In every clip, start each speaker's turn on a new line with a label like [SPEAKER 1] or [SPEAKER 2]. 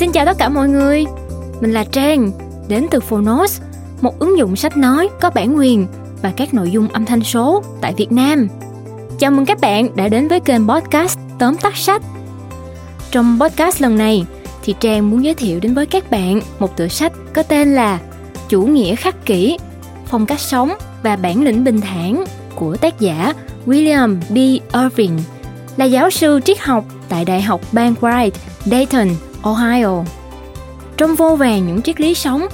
[SPEAKER 1] Xin chào tất cả mọi người, mình là Trang, đến từ Phonos, một ứng dụng sách nói có bản quyền và các nội dung âm thanh số tại Việt Nam. Chào mừng các bạn đã đến với kênh podcast Tóm tắt sách. Trong podcast lần này thì Trang muốn giới thiệu đến với các bạn một tựa sách có tên là Chủ nghĩa khắc kỷ, phong cách sống và bản lĩnh bình thản của tác giả William B. Irving, là giáo sư triết học tại Đại học Bankwright, Dayton, Ohio. Trong vô vàng những triết lý sống,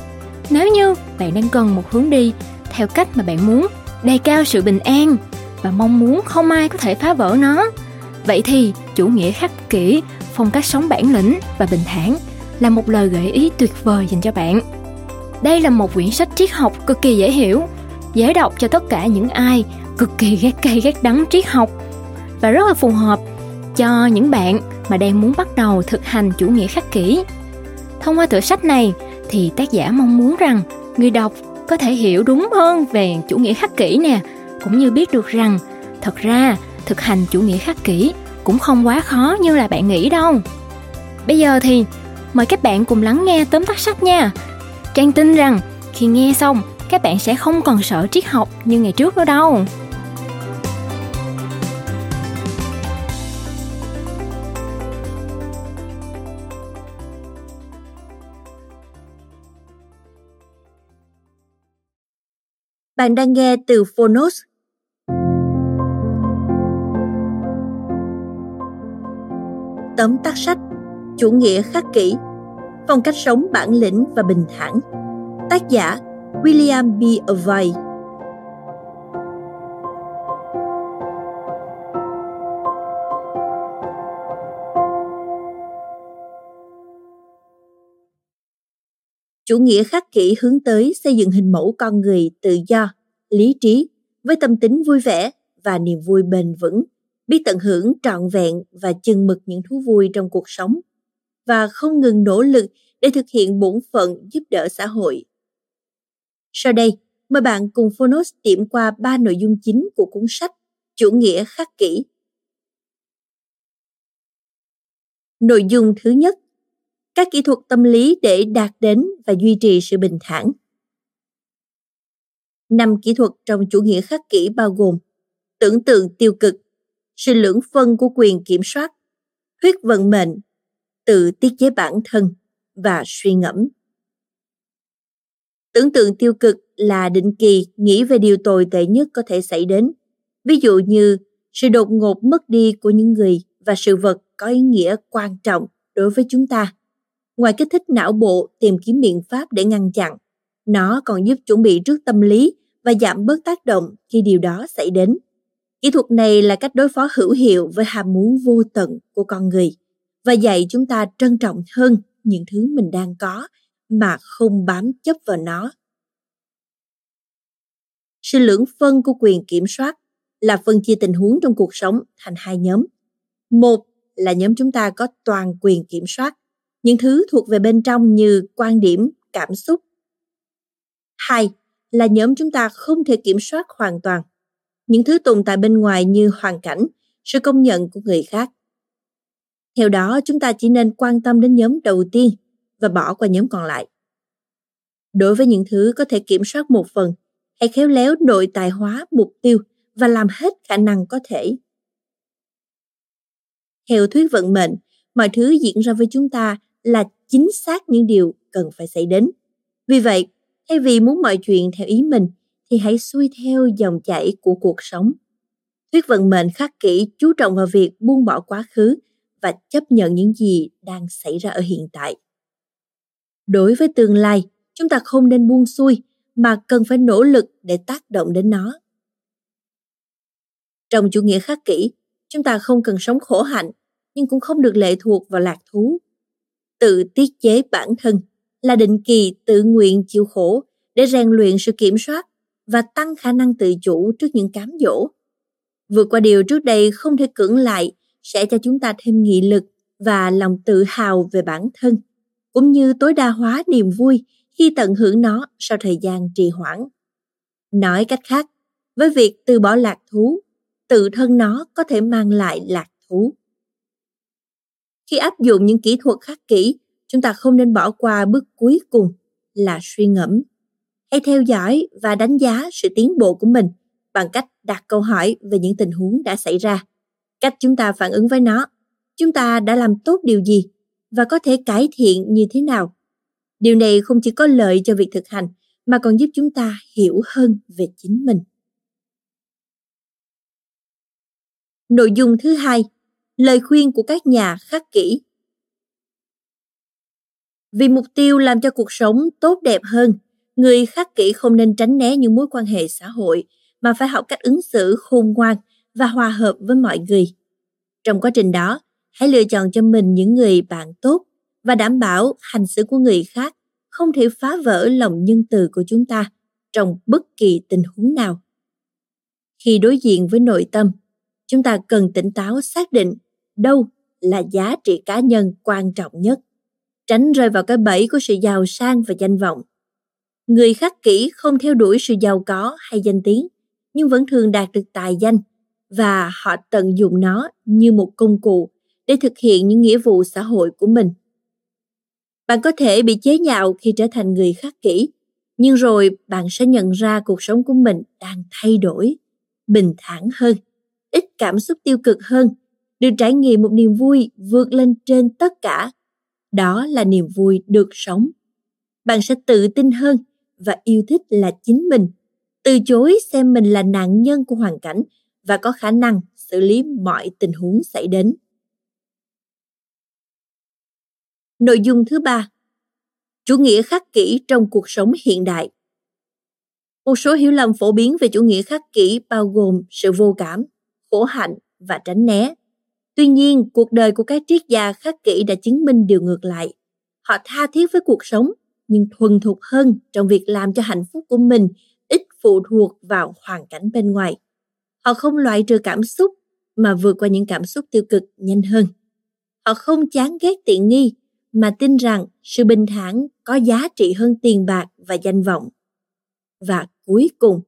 [SPEAKER 1] nếu như bạn đang cần một hướng đi theo cách mà bạn muốn, đề cao sự bình an và mong muốn không ai có thể phá vỡ nó, vậy thì chủ nghĩa khắc kỷ, phong cách sống bản lĩnh và bình thản là một lời gợi ý tuyệt vời dành cho bạn. Đây là một quyển sách triết học cực kỳ dễ hiểu, dễ đọc cho tất cả những ai cực kỳ ghét cay ghét đắng triết học và rất là phù hợp cho những bạn mà đang muốn bắt đầu thực hành chủ nghĩa khắc kỷ. Thông qua tựa sách này thì tác giả mong muốn rằng người đọc có thể hiểu đúng hơn về chủ nghĩa khắc kỷ nè, cũng như biết được rằng thật ra thực hành chủ nghĩa khắc kỷ cũng không quá khó như là bạn nghĩ đâu. Bây giờ thì mời các bạn cùng lắng nghe tóm tắt sách nha. Trang tin rằng khi nghe xong các bạn sẽ không còn sợ triết học như ngày trước nữa đâu.
[SPEAKER 2] Bạn đang nghe từ Phonos. Tóm tắt sách, Chủ nghĩa khắc kỷ, Phong cách sống bản lĩnh và bình thản Tác giả William B. Avay chủ nghĩa khắc kỷ hướng tới xây dựng hình mẫu con người tự do, lý trí, với tâm tính vui vẻ và niềm vui bền vững, biết tận hưởng trọn vẹn và chừng mực những thú vui trong cuộc sống, và không ngừng nỗ lực để thực hiện bổn phận giúp đỡ xã hội. Sau đây, mời bạn cùng phonos điểm qua ba nội dung chính của cuốn sách chủ nghĩa khắc kỷ. Nội dung thứ nhất các kỹ thuật tâm lý để đạt đến và duy trì sự bình thản. Năm kỹ thuật trong chủ nghĩa khắc kỷ bao gồm tưởng tượng tiêu cực, sự lưỡng phân của quyền kiểm soát, thuyết vận mệnh, tự tiết chế bản thân và suy ngẫm. Tưởng tượng tiêu cực là định kỳ nghĩ về điều tồi tệ nhất có thể xảy đến, ví dụ như sự đột ngột mất đi của những người và sự vật có ý nghĩa quan trọng đối với chúng ta ngoài kích thích não bộ, tìm kiếm biện pháp để ngăn chặn, nó còn giúp chuẩn bị trước tâm lý và giảm bớt tác động khi điều đó xảy đến. Kỹ thuật này là cách đối phó hữu hiệu với ham muốn vô tận của con người và dạy chúng ta trân trọng hơn những thứ mình đang có mà không bám chấp vào nó. Sự lưỡng phân của quyền kiểm soát là phân chia tình huống trong cuộc sống thành hai nhóm. Một là nhóm chúng ta có toàn quyền kiểm soát những thứ thuộc về bên trong như quan điểm, cảm xúc. Hai là nhóm chúng ta không thể kiểm soát hoàn toàn. Những thứ tồn tại bên ngoài như hoàn cảnh, sự công nhận của người khác. Theo đó, chúng ta chỉ nên quan tâm đến nhóm đầu tiên và bỏ qua nhóm còn lại. Đối với những thứ có thể kiểm soát một phần, hãy khéo léo nội tài hóa mục tiêu và làm hết khả năng có thể. Theo thuyết vận mệnh, mọi thứ diễn ra với chúng ta là chính xác những điều cần phải xảy đến. Vì vậy, thay vì muốn mọi chuyện theo ý mình, thì hãy xuôi theo dòng chảy của cuộc sống. Thuyết vận mệnh khắc kỷ chú trọng vào việc buông bỏ quá khứ và chấp nhận những gì đang xảy ra ở hiện tại. Đối với tương lai, chúng ta không nên buông xuôi mà cần phải nỗ lực để tác động đến nó. Trong chủ nghĩa khắc kỷ, chúng ta không cần sống khổ hạnh, nhưng cũng không được lệ thuộc vào lạc thú tự tiết chế bản thân là định kỳ tự nguyện chịu khổ để rèn luyện sự kiểm soát và tăng khả năng tự chủ trước những cám dỗ. Vượt qua điều trước đây không thể cưỡng lại sẽ cho chúng ta thêm nghị lực và lòng tự hào về bản thân, cũng như tối đa hóa niềm vui khi tận hưởng nó sau thời gian trì hoãn. Nói cách khác, với việc từ bỏ lạc thú, tự thân nó có thể mang lại lạc thú. Khi áp dụng những kỹ thuật khắc kỹ, chúng ta không nên bỏ qua bước cuối cùng là suy ngẫm. Hãy theo dõi và đánh giá sự tiến bộ của mình bằng cách đặt câu hỏi về những tình huống đã xảy ra, cách chúng ta phản ứng với nó, chúng ta đã làm tốt điều gì và có thể cải thiện như thế nào. Điều này không chỉ có lợi cho việc thực hành mà còn giúp chúng ta hiểu hơn về chính mình. Nội dung thứ hai, lời khuyên của các nhà khắc kỷ. Vì mục tiêu làm cho cuộc sống tốt đẹp hơn, người khắc kỷ không nên tránh né những mối quan hệ xã hội mà phải học cách ứng xử khôn ngoan và hòa hợp với mọi người. Trong quá trình đó, hãy lựa chọn cho mình những người bạn tốt và đảm bảo hành xử của người khác không thể phá vỡ lòng nhân từ của chúng ta trong bất kỳ tình huống nào. Khi đối diện với nội tâm, chúng ta cần tỉnh táo xác định đâu là giá trị cá nhân quan trọng nhất, tránh rơi vào cái bẫy của sự giàu sang và danh vọng. Người khắc kỹ không theo đuổi sự giàu có hay danh tiếng, nhưng vẫn thường đạt được tài danh và họ tận dụng nó như một công cụ để thực hiện những nghĩa vụ xã hội của mình. Bạn có thể bị chế nhạo khi trở thành người khắc kỹ, nhưng rồi bạn sẽ nhận ra cuộc sống của mình đang thay đổi, bình thản hơn, ít cảm xúc tiêu cực hơn, được trải nghiệm một niềm vui vượt lên trên tất cả. Đó là niềm vui được sống. Bạn sẽ tự tin hơn và yêu thích là chính mình, từ chối xem mình là nạn nhân của hoàn cảnh và có khả năng xử lý mọi tình huống xảy đến. Nội dung thứ ba, chủ nghĩa khắc kỷ trong cuộc sống hiện đại. Một số hiểu lầm phổ biến về chủ nghĩa khắc kỷ bao gồm sự vô cảm, khổ hạnh và tránh né. Tuy nhiên, cuộc đời của các triết gia khắc kỷ đã chứng minh điều ngược lại. Họ tha thiết với cuộc sống, nhưng thuần thục hơn trong việc làm cho hạnh phúc của mình ít phụ thuộc vào hoàn cảnh bên ngoài. Họ không loại trừ cảm xúc mà vượt qua những cảm xúc tiêu cực nhanh hơn. Họ không chán ghét tiện nghi mà tin rằng sự bình thản có giá trị hơn tiền bạc và danh vọng. Và cuối cùng,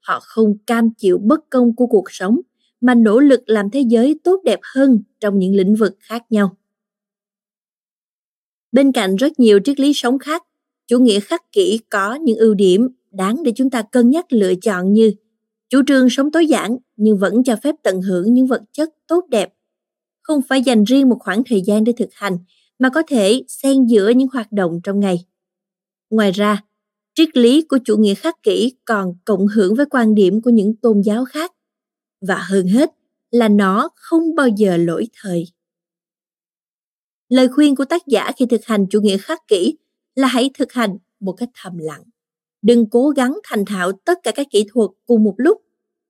[SPEAKER 2] họ không cam chịu bất công của cuộc sống mà nỗ lực làm thế giới tốt đẹp hơn trong những lĩnh vực khác nhau. Bên cạnh rất nhiều triết lý sống khác, chủ nghĩa khắc kỷ có những ưu điểm đáng để chúng ta cân nhắc lựa chọn như chủ trương sống tối giản nhưng vẫn cho phép tận hưởng những vật chất tốt đẹp, không phải dành riêng một khoảng thời gian để thực hành mà có thể xen giữa những hoạt động trong ngày. Ngoài ra, triết lý của chủ nghĩa khắc kỷ còn cộng hưởng với quan điểm của những tôn giáo khác. Và hơn hết là nó không bao giờ lỗi thời. Lời khuyên của tác giả khi thực hành chủ nghĩa khắc kỷ là hãy thực hành một cách thầm lặng. Đừng cố gắng thành thạo tất cả các kỹ thuật cùng một lúc.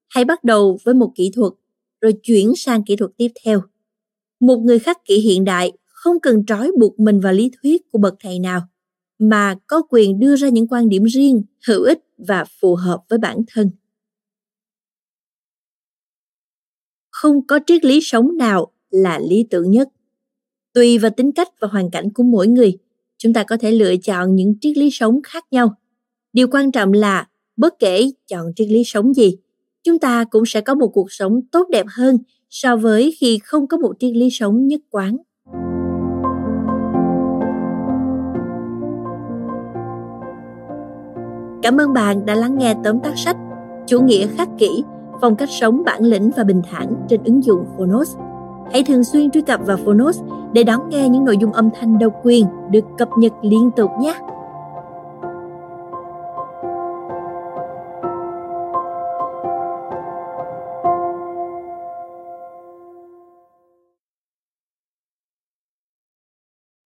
[SPEAKER 2] Hãy bắt đầu với một kỹ thuật rồi chuyển sang kỹ thuật tiếp theo. Một người khắc kỷ hiện đại không cần trói buộc mình vào lý thuyết của bậc thầy nào, mà có quyền đưa ra những quan điểm riêng, hữu ích và phù hợp với bản thân. Không có triết lý sống nào là lý tưởng nhất. Tùy vào tính cách và hoàn cảnh của mỗi người, chúng ta có thể lựa chọn những triết lý sống khác nhau. Điều quan trọng là bất kể chọn triết lý sống gì, chúng ta cũng sẽ có một cuộc sống tốt đẹp hơn so với khi không có một triết lý sống nhất quán. Cảm ơn bạn đã lắng nghe tóm tắt sách Chủ nghĩa khắc kỷ, phong cách sống bản lĩnh và bình thản trên ứng dụng Phonos. Hãy thường xuyên truy cập vào Phonos để đón nghe những nội dung âm thanh độc quyền được cập nhật liên tục nhé.